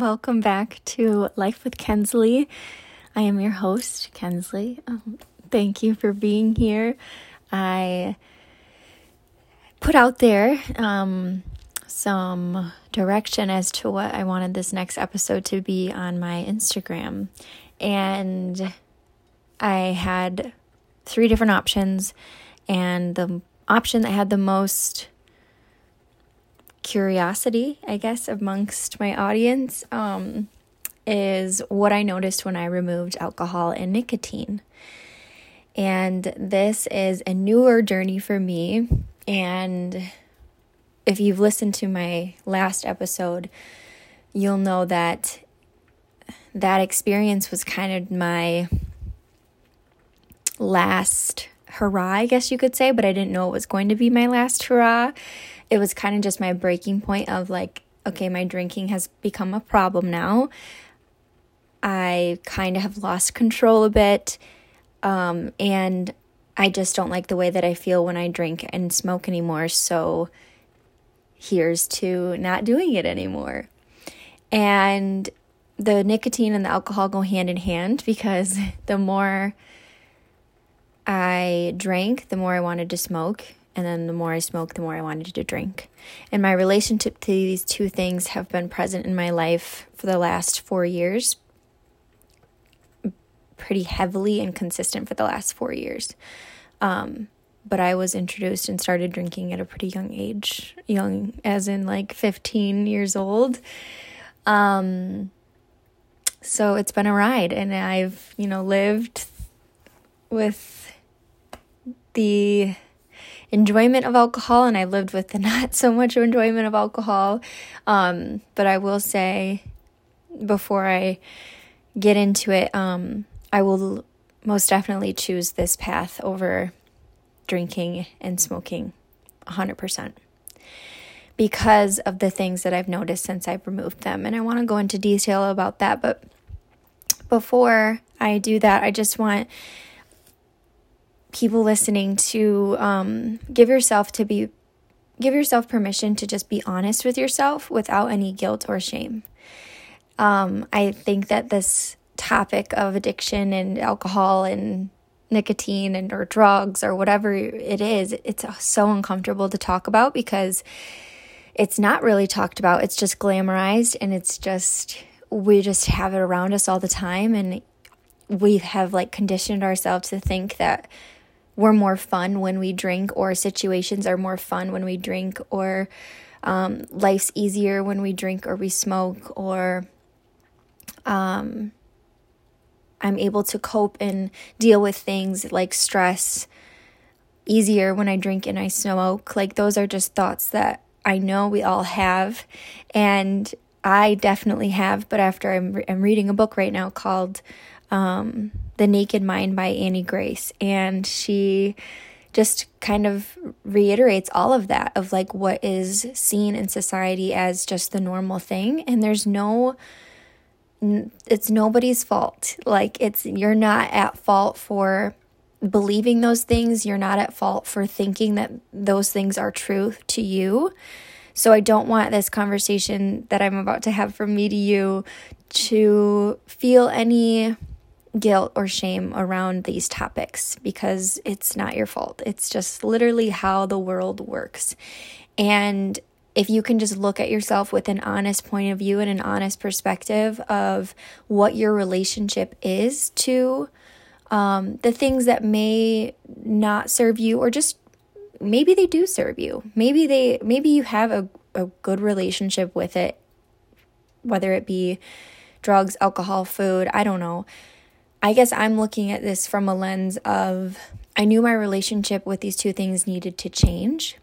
Welcome back to Life with Kensley. I am your host, Kensley. Um, thank you for being here. I put out there um, some direction as to what I wanted this next episode to be on my Instagram. And I had three different options, and the option that had the most curiosity, I guess, amongst my audience um, is what I noticed when I removed alcohol and nicotine. And this is a newer journey for me. And if you've listened to my last episode, you'll know that that experience was kind of my last hurrah, I guess you could say, but I didn't know it was going to be my last hurrah it was kind of just my breaking point of like, okay, my drinking has become a problem now. I kind of have lost control a bit. Um, and I just don't like the way that I feel when I drink and smoke anymore. So here's to not doing it anymore. And the nicotine and the alcohol go hand in hand because the more I drank, the more I wanted to smoke. And then the more I smoked, the more I wanted to drink. And my relationship to these two things have been present in my life for the last four years, pretty heavily and consistent for the last four years. Um, but I was introduced and started drinking at a pretty young age, young as in like 15 years old. Um, so it's been a ride, and I've, you know, lived with the enjoyment of alcohol and I lived with the not so much enjoyment of alcohol. Um, but I will say before I get into it, um, I will most definitely choose this path over drinking and smoking 100% because of the things that I've noticed since I've removed them. And I want to go into detail about that. But before I do that, I just want people listening to um, give yourself to be give yourself permission to just be honest with yourself without any guilt or shame. Um, I think that this topic of addiction and alcohol and nicotine and or drugs or whatever it is, it's so uncomfortable to talk about because it's not really talked about. It's just glamorized and it's just we just have it around us all the time and we have like conditioned ourselves to think that we're more fun when we drink, or situations are more fun when we drink, or um, life's easier when we drink or we smoke, or um, I'm able to cope and deal with things like stress easier when I drink and I smoke. Like, those are just thoughts that I know we all have. And I definitely have, but after I'm, re- I'm reading a book right now called um, The Naked Mind by Annie Grace. And she just kind of reiterates all of that of like what is seen in society as just the normal thing. And there's no, it's nobody's fault. Like, it's, you're not at fault for believing those things. You're not at fault for thinking that those things are true to you. So I don't want this conversation that I'm about to have from me to you to feel any guilt or shame around these topics because it's not your fault. It's just literally how the world works. And if you can just look at yourself with an honest point of view and an honest perspective of what your relationship is to um, the things that may not serve you or just maybe they do serve you maybe they maybe you have a, a good relationship with it whether it be drugs alcohol food i don't know I guess I'm looking at this from a lens of I knew my relationship with these two things needed to change.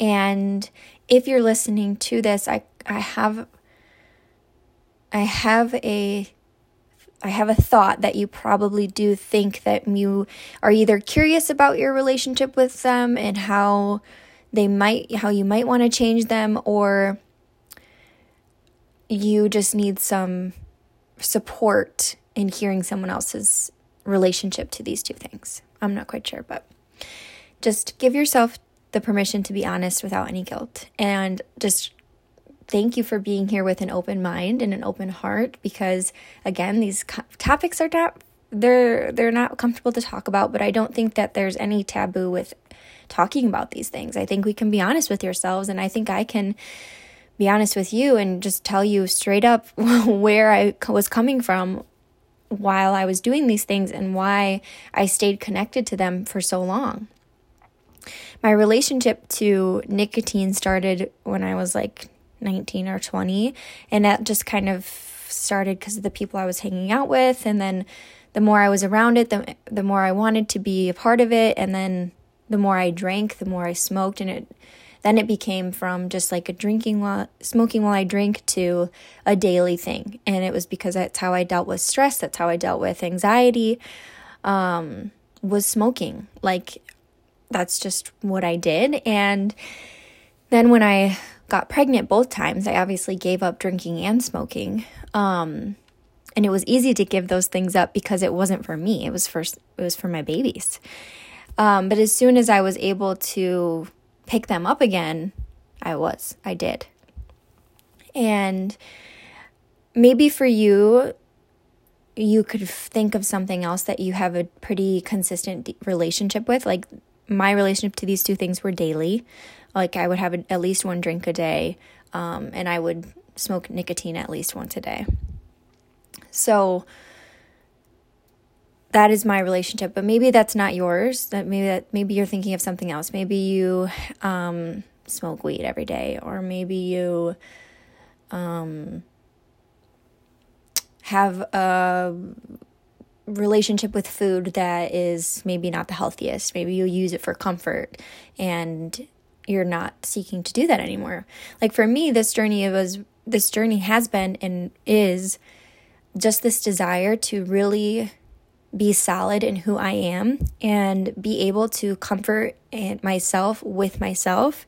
And if you're listening to this, I I have I have a I have a thought that you probably do think that you are either curious about your relationship with them and how they might how you might want to change them or you just need some support in hearing someone else's relationship to these two things. I'm not quite sure, but just give yourself the permission to be honest without any guilt and just thank you for being here with an open mind and an open heart because again these co- topics are not they're they're not comfortable to talk about but i don't think that there's any taboo with talking about these things i think we can be honest with yourselves and i think i can be honest with you and just tell you straight up where i was coming from while i was doing these things and why i stayed connected to them for so long my relationship to nicotine started when i was like 19 or 20. And that just kind of started because of the people I was hanging out with. And then the more I was around it, the, the more I wanted to be a part of it. And then the more I drank, the more I smoked. And it then it became from just like a drinking while smoking while I drink to a daily thing. And it was because that's how I dealt with stress, that's how I dealt with anxiety. Um, was smoking. Like that's just what I did. And then when I got pregnant both times, I obviously gave up drinking and smoking. Um, and it was easy to give those things up because it wasn't for me. It was for it was for my babies. Um, but as soon as I was able to pick them up again, I was. I did. And maybe for you, you could think of something else that you have a pretty consistent relationship with. Like my relationship to these two things were daily. Like I would have a, at least one drink a day, um, and I would smoke nicotine at least once a day. So that is my relationship, but maybe that's not yours. That maybe that maybe you're thinking of something else. Maybe you um, smoke weed every day, or maybe you um, have a relationship with food that is maybe not the healthiest. Maybe you use it for comfort and you're not seeking to do that anymore. Like for me, this journey was this journey has been and is just this desire to really be solid in who I am and be able to comfort myself with myself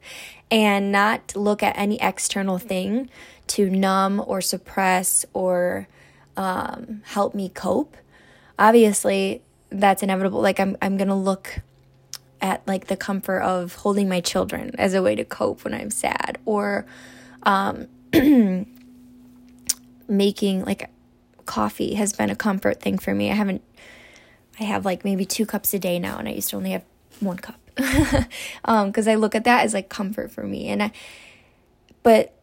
and not look at any external thing to numb or suppress or um, help me cope. Obviously, that's inevitable. Like I'm, I'm gonna look at like the comfort of holding my children as a way to cope when I'm sad or um, making like coffee has been a comfort thing for me. I haven't I have like maybe 2 cups a day now and I used to only have 1 cup. um cuz I look at that as like comfort for me and I but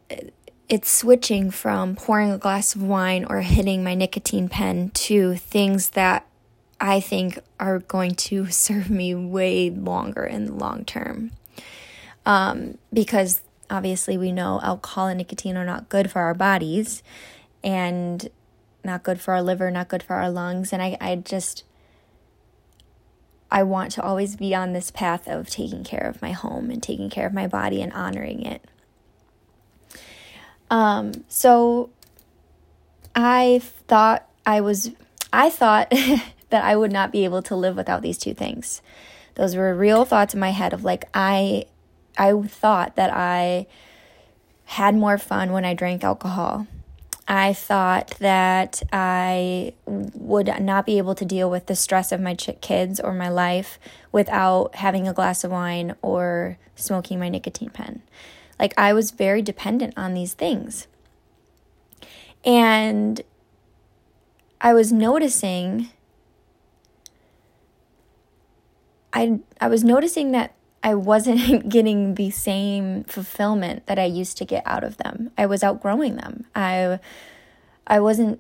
it's switching from pouring a glass of wine or hitting my nicotine pen to things that I think are going to serve me way longer in the long term. Um, because obviously, we know alcohol and nicotine are not good for our bodies and not good for our liver, not good for our lungs. And I, I just, I want to always be on this path of taking care of my home and taking care of my body and honoring it. Um, so I thought I was, I thought that I would not be able to live without these two things. Those were real thoughts in my head of like I I thought that I had more fun when I drank alcohol. I thought that I would not be able to deal with the stress of my ch- kids or my life without having a glass of wine or smoking my nicotine pen. Like I was very dependent on these things. And I was noticing I I was noticing that I wasn't getting the same fulfillment that I used to get out of them. I was outgrowing them. I I wasn't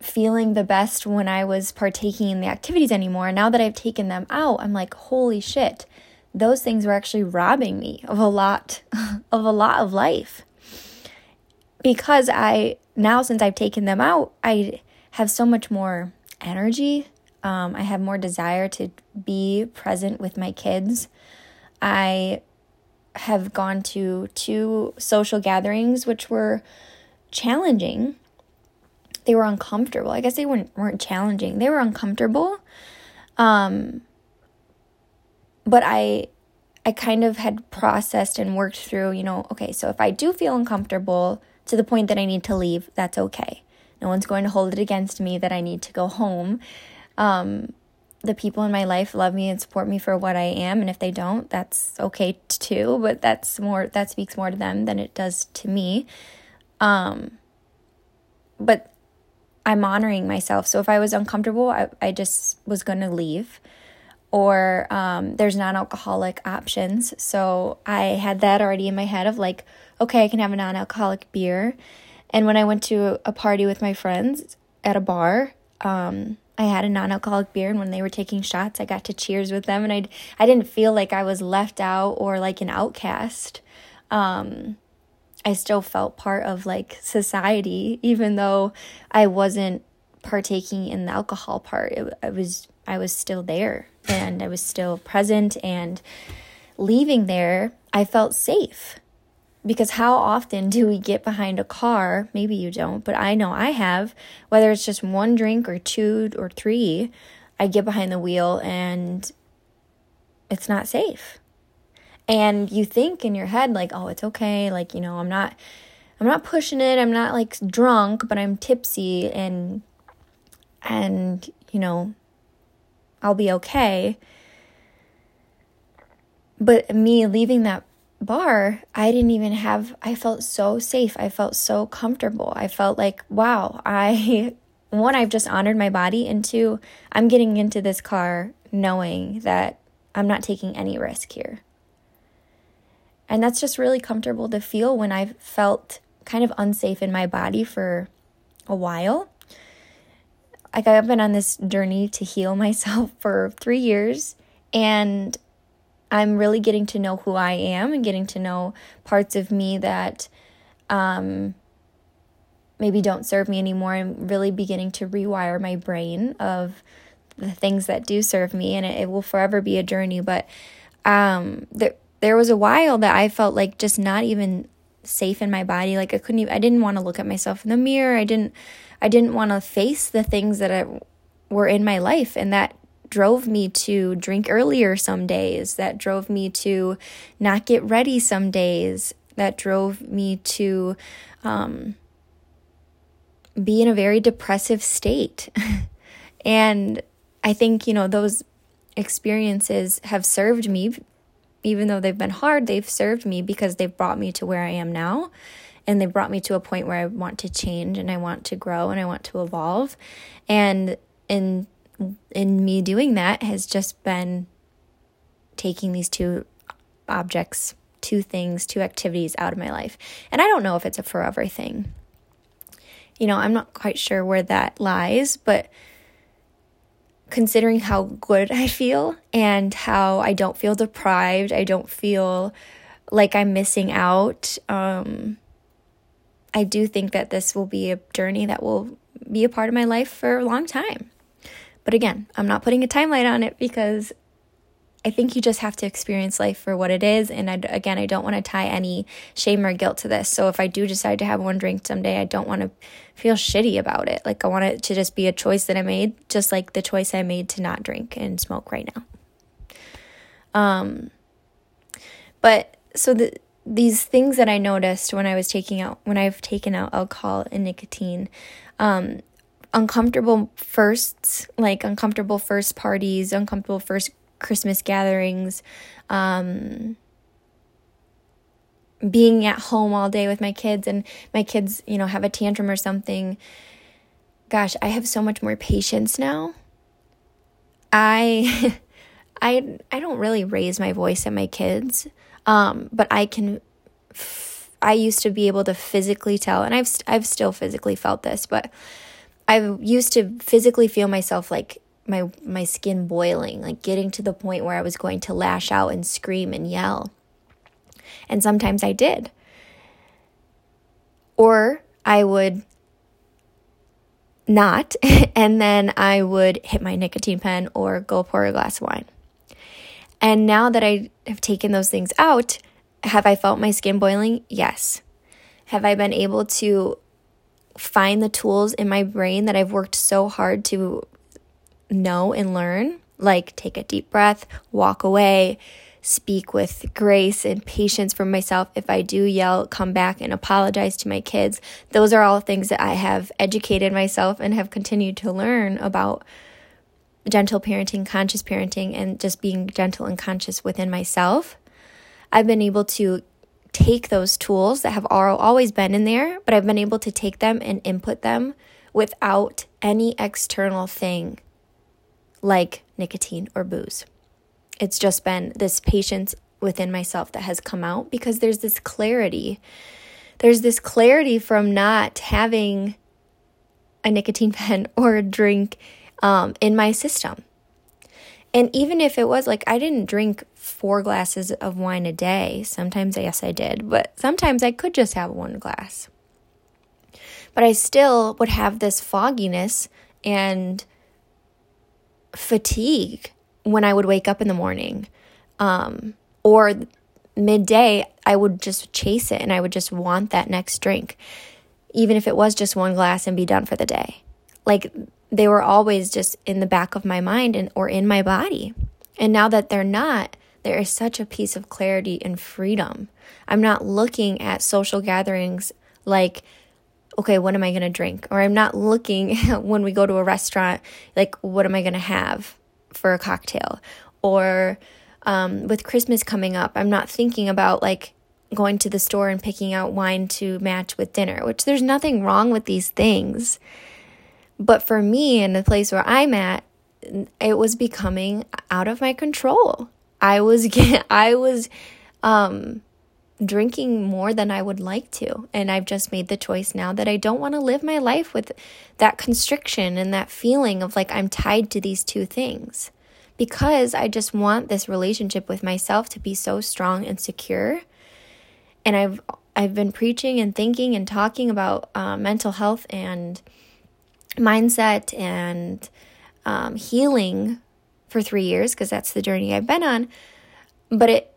feeling the best when I was partaking in the activities anymore. Now that I've taken them out, I'm like, holy shit. Those things were actually robbing me of a lot of a lot of life. Because I now since I've taken them out, I have so much more energy, um, I have more desire to be present with my kids. I have gone to two social gatherings which were challenging. They were uncomfortable. I guess they weren't weren't challenging. They were uncomfortable. Um, but I I kind of had processed and worked through, you know, okay, so if I do feel uncomfortable to the point that I need to leave, that's okay. No one's going to hold it against me that I need to go home. Um, the people in my life love me and support me for what I am, and if they don't, that's okay too. But that's more that speaks more to them than it does to me. Um, but I'm honoring myself. So if I was uncomfortable, I, I just was going to leave. Or um, there's non alcoholic options. So I had that already in my head of like, okay, I can have a non alcoholic beer. And when I went to a party with my friends at a bar, um, I had a non-alcoholic beer, and when they were taking shots, I got to cheers with them, and I I didn't feel like I was left out or like an outcast. Um, I still felt part of like society, even though I wasn't partaking in the alcohol part. It, I was I was still there, and I was still present, and leaving there, I felt safe because how often do we get behind a car? Maybe you don't, but I know I have, whether it's just one drink or two or three, I get behind the wheel and it's not safe. And you think in your head like, "Oh, it's okay. Like, you know, I'm not I'm not pushing it. I'm not like drunk, but I'm tipsy and and, you know, I'll be okay." But me leaving that bar, I didn't even have, I felt so safe. I felt so comfortable. I felt like, wow, I, one, I've just honored my body, and two, I'm getting into this car knowing that I'm not taking any risk here. And that's just really comfortable to feel when I've felt kind of unsafe in my body for a while. Like I've been on this journey to heal myself for three years, and I'm really getting to know who I am and getting to know parts of me that um, maybe don't serve me anymore. I'm really beginning to rewire my brain of the things that do serve me, and it, it will forever be a journey. But um, there, there was a while that I felt like just not even safe in my body. Like I couldn't even, I didn't want to look at myself in the mirror. I didn't, I didn't want to face the things that I, were in my life, and that drove me to drink earlier some days, that drove me to not get ready some days, that drove me to um, be in a very depressive state. and I think, you know, those experiences have served me, even though they've been hard, they've served me because they've brought me to where I am now. And they brought me to a point where I want to change and I want to grow and I want to evolve. And in in me doing that has just been taking these two objects, two things, two activities out of my life. And I don't know if it's a forever thing. You know, I'm not quite sure where that lies, but considering how good I feel and how I don't feel deprived, I don't feel like I'm missing out. Um, I do think that this will be a journey that will be a part of my life for a long time. But again, I'm not putting a timeline on it because I think you just have to experience life for what it is. And I, again, I don't want to tie any shame or guilt to this. So if I do decide to have one drink someday, I don't want to feel shitty about it. Like I want it to just be a choice that I made, just like the choice I made to not drink and smoke right now. Um, but so the these things that I noticed when I was taking out when I've taken out alcohol and nicotine, um, uncomfortable firsts, like uncomfortable first parties, uncomfortable first Christmas gatherings, um, being at home all day with my kids and my kids, you know, have a tantrum or something. Gosh, I have so much more patience now. I I I don't really raise my voice at my kids. Um, but I can I used to be able to physically tell and I've I've still physically felt this, but I used to physically feel myself like my my skin boiling, like getting to the point where I was going to lash out and scream and yell. And sometimes I did. Or I would not, and then I would hit my nicotine pen or go pour a glass of wine. And now that I have taken those things out, have I felt my skin boiling? Yes. Have I been able to find the tools in my brain that I've worked so hard to know and learn, like take a deep breath, walk away, speak with grace and patience for myself. If I do yell, come back and apologize to my kids. Those are all things that I have educated myself and have continued to learn about gentle parenting, conscious parenting, and just being gentle and conscious within myself. I've been able to take those tools that have always been in there, but I've been able to take them and input them without any external thing like nicotine or booze. It's just been this patience within myself that has come out because there's this clarity. There's this clarity from not having a nicotine pen or a drink um, in my system. And even if it was like I didn't drink four glasses of wine a day, sometimes, yes, I did, but sometimes I could just have one glass. But I still would have this fogginess and fatigue when I would wake up in the morning. Um, or midday, I would just chase it and I would just want that next drink, even if it was just one glass and be done for the day. Like they were always just in the back of my mind and or in my body. And now that they're not, there is such a piece of clarity and freedom. I'm not looking at social gatherings like, okay, what am I going to drink? Or I'm not looking when we go to a restaurant, like, what am I going to have for a cocktail? Or um, with Christmas coming up, I'm not thinking about like going to the store and picking out wine to match with dinner, which there's nothing wrong with these things. But for me, in the place where I'm at, it was becoming out of my control. I was I was um, drinking more than I would like to, and I've just made the choice now that I don't want to live my life with that constriction and that feeling of like I'm tied to these two things. Because I just want this relationship with myself to be so strong and secure. And I've I've been preaching and thinking and talking about uh, mental health and mindset and um, healing for three years because that's the journey I've been on. But it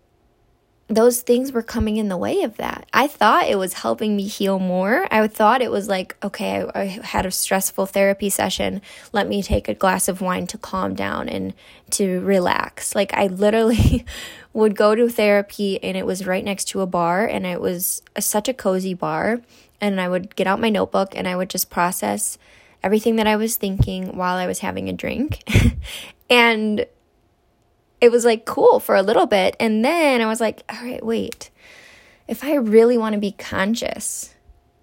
those things were coming in the way of that. I thought it was helping me heal more. I thought it was like, okay, I, I, had a stressful therapy session. Let me take a glass of wine to calm down and to relax. Like, I literally would go to therapy and it was right next to a bar and it was a, such a cozy bar. And I would get out my notebook and I would just process everything that I was thinking while I was having a drink. and it was like cool for a little bit. And then I was like, all right, wait. If I really want to be conscious,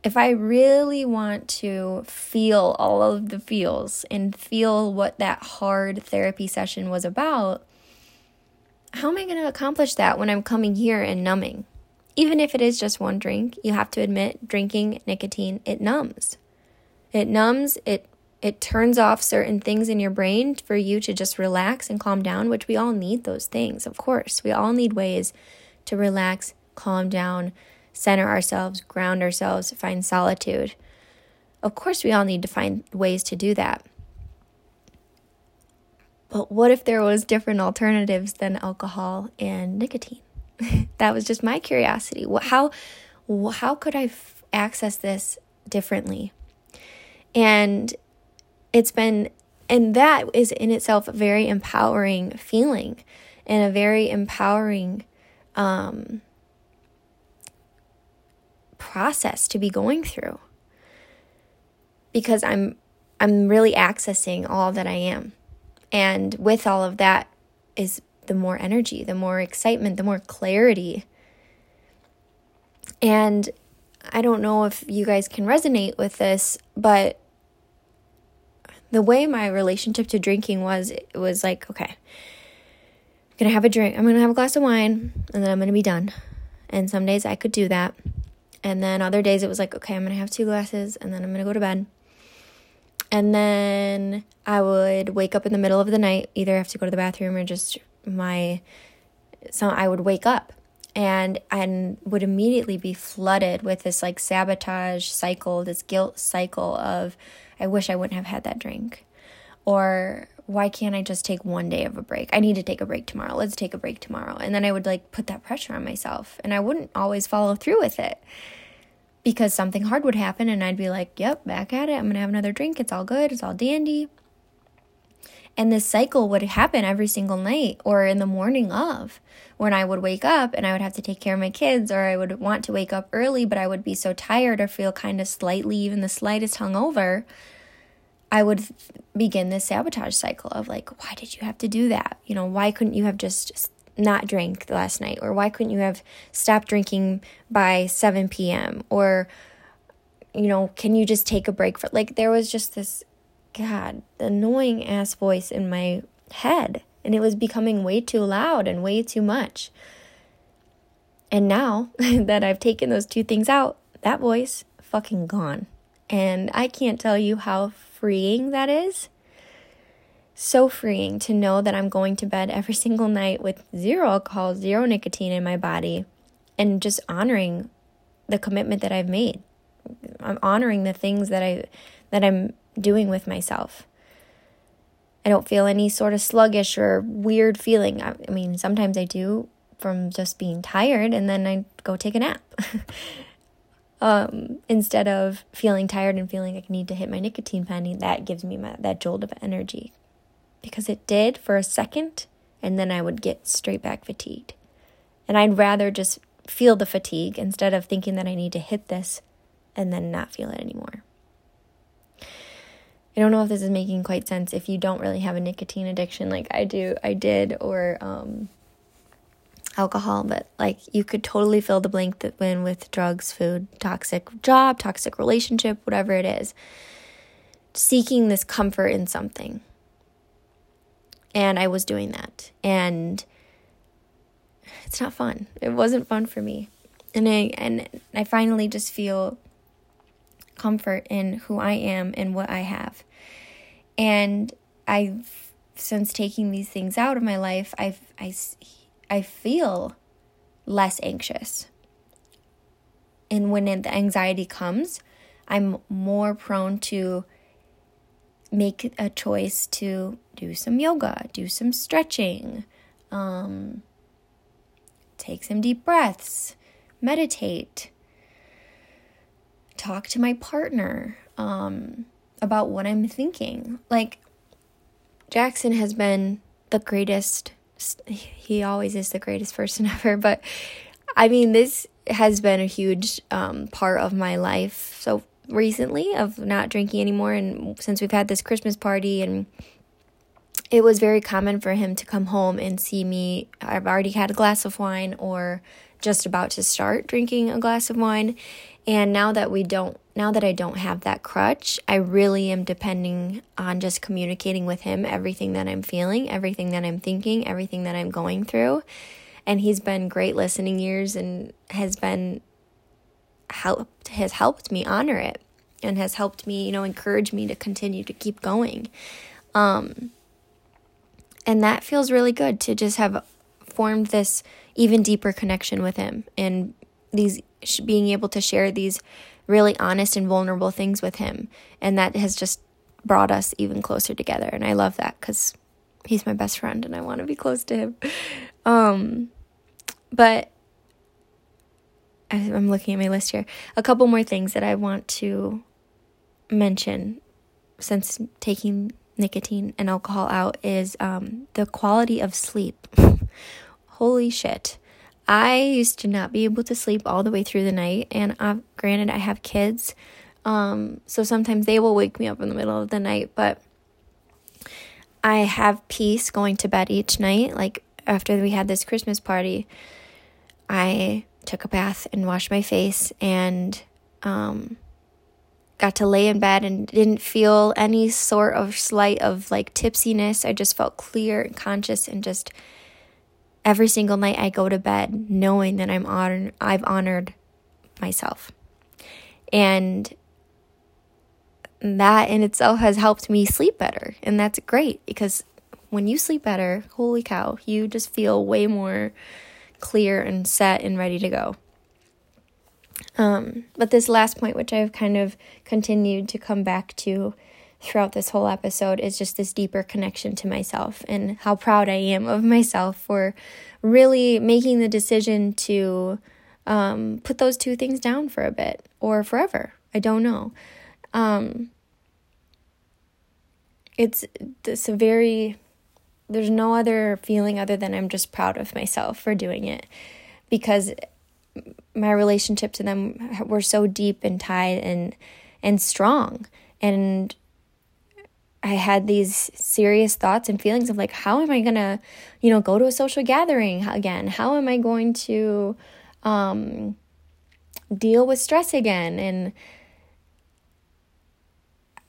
if I really want to feel all of the feels and feel what that hard therapy session was about, how am I going to accomplish that when I'm coming here and numbing? Even if it is just one drink, you have to admit drinking nicotine, it numbs. It numbs, it it turns off certain things in your brain for you to just relax and calm down, which we all need those things, of course. We all need ways to relax, calm down, center ourselves, ground ourselves, find solitude. Of course, we all need to find ways to do that. But what if there was different alternatives than alcohol and nicotine? that was just my curiosity. How how could I f- access this differently? And it's been, and that is in itself a very empowering feeling and a very empowering um, process to be going through because I'm I'm really accessing all that I am. And with all of that is the more energy, the more excitement, the more clarity. And I don't know if you guys can resonate with this, but the way my relationship to drinking was, it was like, okay, I'm gonna have a drink, I'm gonna have a glass of wine, and then I'm gonna be done. And some days I could do that. And then other days it was like, okay, I'm gonna have two glasses, and then I'm gonna go to bed. And then I would wake up in the middle of the night, either have to go to the bathroom or just my so I would wake up and and would immediately be flooded with this like sabotage cycle, this guilt cycle of I wish I wouldn't have had that drink. Or why can't I just take one day of a break? I need to take a break tomorrow. Let's take a break tomorrow. And then I would like put that pressure on myself and I wouldn't always follow through with it because something hard would happen and I'd be like, yep, back at it. I'm going to have another drink. It's all good. It's all dandy. And this cycle would happen every single night or in the morning of when I would wake up and I would have to take care of my kids, or I would want to wake up early, but I would be so tired or feel kind of slightly, even the slightest hungover. I would begin this sabotage cycle of like, why did you have to do that? You know, why couldn't you have just not drank last night? Or why couldn't you have stopped drinking by 7 p.m.? Or, you know, can you just take a break for like there was just this God, the annoying ass voice in my head. And it was becoming way too loud and way too much. And now that I've taken those two things out, that voice fucking gone. And I can't tell you how freeing that is. So freeing to know that I'm going to bed every single night with zero alcohol, zero nicotine in my body, and just honoring the commitment that I've made. I'm honoring the things that I that I'm doing with myself. I don't feel any sort of sluggish or weird feeling. I, mean, sometimes I do from just being tired and then I go take a nap. um, instead of feeling tired and feeling like I need to hit my nicotine penny, that gives me my, that jolt of energy. Because it did for a second and then I would get straight back fatigued. And I'd rather just feel the fatigue instead of thinking that I need to hit this and then not feel it anymore. I don't know if this is making quite sense if you don't really have a nicotine addiction like I do, I did, or um, alcohol, but like you could totally fill the blank that when with drugs, food, toxic job, toxic relationship, whatever it is. Seeking this comfort in something. And I was doing that. And it's not fun. It wasn't fun for me. And I and I finally just feel comfort in who I am and what I have. And I've since taking these things out of my life, I've I I feel less anxious. And when the anxiety comes, I'm more prone to make a choice to do some yoga, do some stretching, um, take some deep breaths, meditate, talk to my partner um, about what I'm thinking. Like, Jackson has been the greatest he always is the greatest person ever. But I mean, this has been a huge um, part of my life. So recently, of not drinking anymore, and since we've had this Christmas party, and it was very common for him to come home and see me. I've already had a glass of wine, or just about to start drinking a glass of wine. And now that we don't now that I don't have that crutch, I really am depending on just communicating with him everything that I'm feeling, everything that I'm thinking, everything that I'm going through. And he's been great listening ears and has been helped has helped me honor it and has helped me, you know, encourage me to continue to keep going. Um and that feels really good to just have formed this even deeper connection with him and these being able to share these really honest and vulnerable things with him. And that has just brought us even closer together. And I love that because he's my best friend and I want to be close to him. Um, but I'm looking at my list here. A couple more things that I want to mention since taking nicotine and alcohol out is um, the quality of sleep. Holy shit. I used to not be able to sleep all the way through the night, and uh, granted, I have kids, um, so sometimes they will wake me up in the middle of the night, but I have peace going to bed each night. Like after we had this Christmas party, I took a bath and washed my face and um, got to lay in bed and didn't feel any sort of slight of like tipsiness. I just felt clear and conscious and just every single night I go to bed knowing that I'm honored, I've honored myself. And that in itself has helped me sleep better. And that's great because when you sleep better, holy cow, you just feel way more clear and set and ready to go. Um, but this last point, which I've kind of continued to come back to throughout this whole episode is just this deeper connection to myself and how proud I am of myself for really making the decision to um, put those two things down for a bit or forever. I don't know. Um, it's it's a very there's no other feeling other than I'm just proud of myself for doing it because my relationship to them were so deep and tied and and strong and I had these serious thoughts and feelings of like, how am I gonna, you know, go to a social gathering again? How am I going to um, deal with stress again? And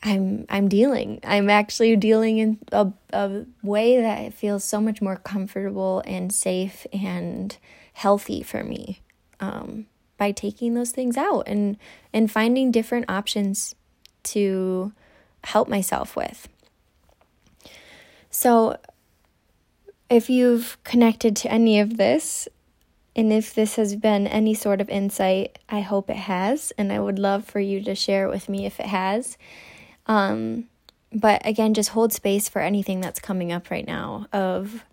I'm I'm dealing. I'm actually dealing in a, a way that feels so much more comfortable and safe and healthy for me um, by taking those things out and and finding different options to help myself with. So, if you've connected to any of this, and if this has been any sort of insight, I hope it has, and I would love for you to share it with me if it has. Um, but again, just hold space for anything that's coming up right now of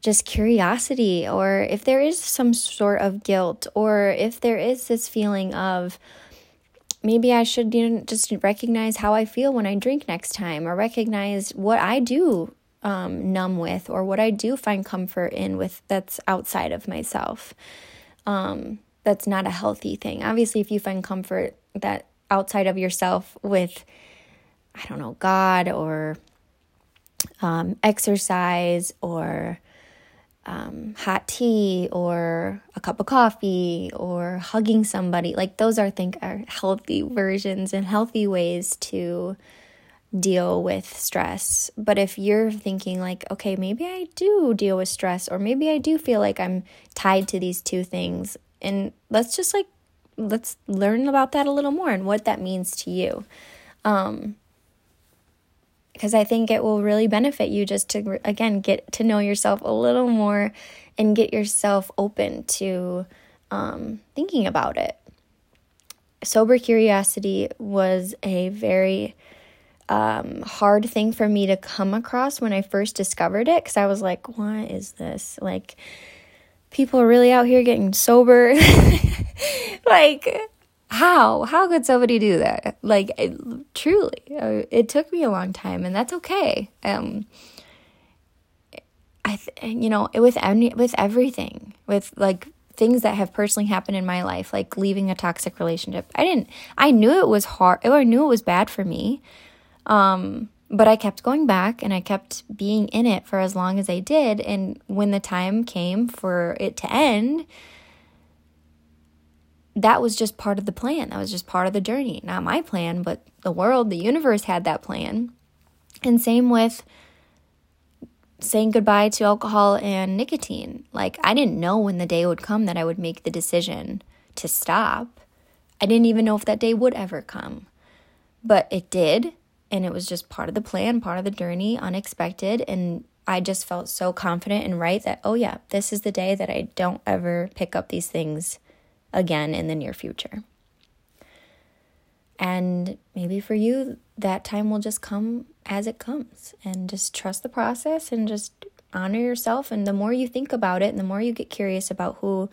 just curiosity, or if there is some sort of guilt, or if there is this feeling of, maybe I should you know, just recognize how I feel when I drink next time, or recognize what I do um, numb with, or what I do find comfort in with that's outside of myself. Um, that's not a healthy thing. Obviously, if you find comfort that outside of yourself with, I don't know, God or um, exercise or um, hot tea or a cup of coffee or hugging somebody. Like those are, I think, are healthy versions and healthy ways to deal with stress. But if you're thinking like, okay, maybe I do deal with stress, or maybe I do feel like I'm tied to these two things, and let's just like let's learn about that a little more and what that means to you. Um, because I think it will really benefit you just to, again, get to know yourself a little more and get yourself open to um, thinking about it. Sober curiosity was a very um, hard thing for me to come across when I first discovered it because I was like, what is this? Like, people are really out here getting sober. like, how? How could somebody do that? Like it, truly uh, it took me a long time and that's okay. Um i th- you know it with any with everything with like things that have personally happened in my life like leaving a toxic relationship i didn't i knew it was hard or i knew it was bad for me um but i kept going back and i kept being in it for as long as i did and when the time came for it to end that was just part of the plan. That was just part of the journey. Not my plan, but the world, the universe had that plan. And same with saying goodbye to alcohol and nicotine. Like, I didn't know when the day would come that I would make the decision to stop. I didn't even know if that day would ever come. But it did. And it was just part of the plan, part of the journey, unexpected. And I just felt so confident and right that, oh, yeah, this is the day that I don't ever pick up these things again in the near future. And maybe for you, that time will just come as it comes and just trust the process and just honor yourself. And the more you think about it and the more you get curious about who,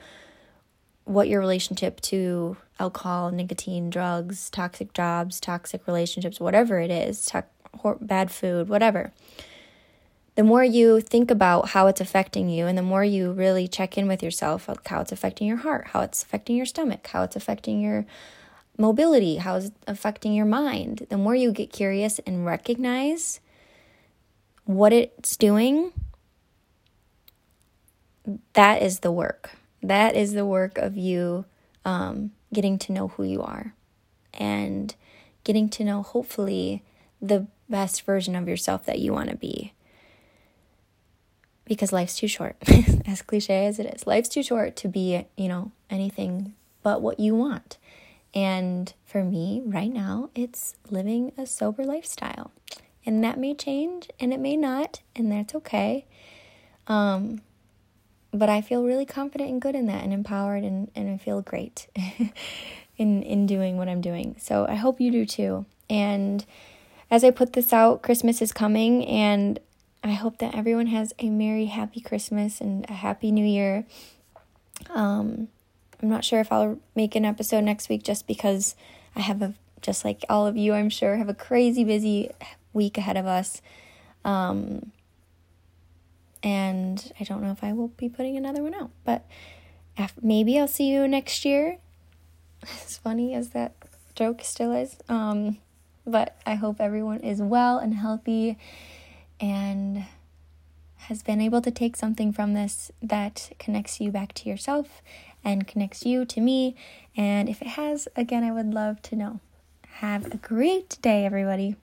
what your relationship to alcohol, nicotine, drugs, toxic jobs, toxic relationships, whatever it is, to- bad food, whatever the more you think about how it's affecting you and the more you really check in with yourself how it's affecting your heart how it's affecting your stomach how it's affecting your mobility how it's affecting your mind the more you get curious and recognize what it's doing that is the work. That is the work of you um, getting to know who you are and getting to know hopefully the best version of yourself that you want to be because life's too short, as cliche as it is. Life's too short to be, you know, anything but what you want. And for me, right now, it's living a sober lifestyle. And that may change and it may not, and that's okay. Um, but I feel really confident and good in that and empowered and, and I feel great in in doing what I'm doing. So I hope you do too. And as I put this out, Christmas is coming and I hope that everyone has a merry, happy Christmas and a happy new year. Um, I'm not sure if I'll make an episode next week just because I have a, just like all of you, I'm sure, have a crazy busy week ahead of us. Um, and I don't know if I will be putting another one out, but maybe I'll see you next year. As funny as that joke still is. Um, but I hope everyone is well and healthy and has been able to take something from this that connects you back to yourself and connects you to me. And if it has, again, I would love to know. Have a great day, everybody.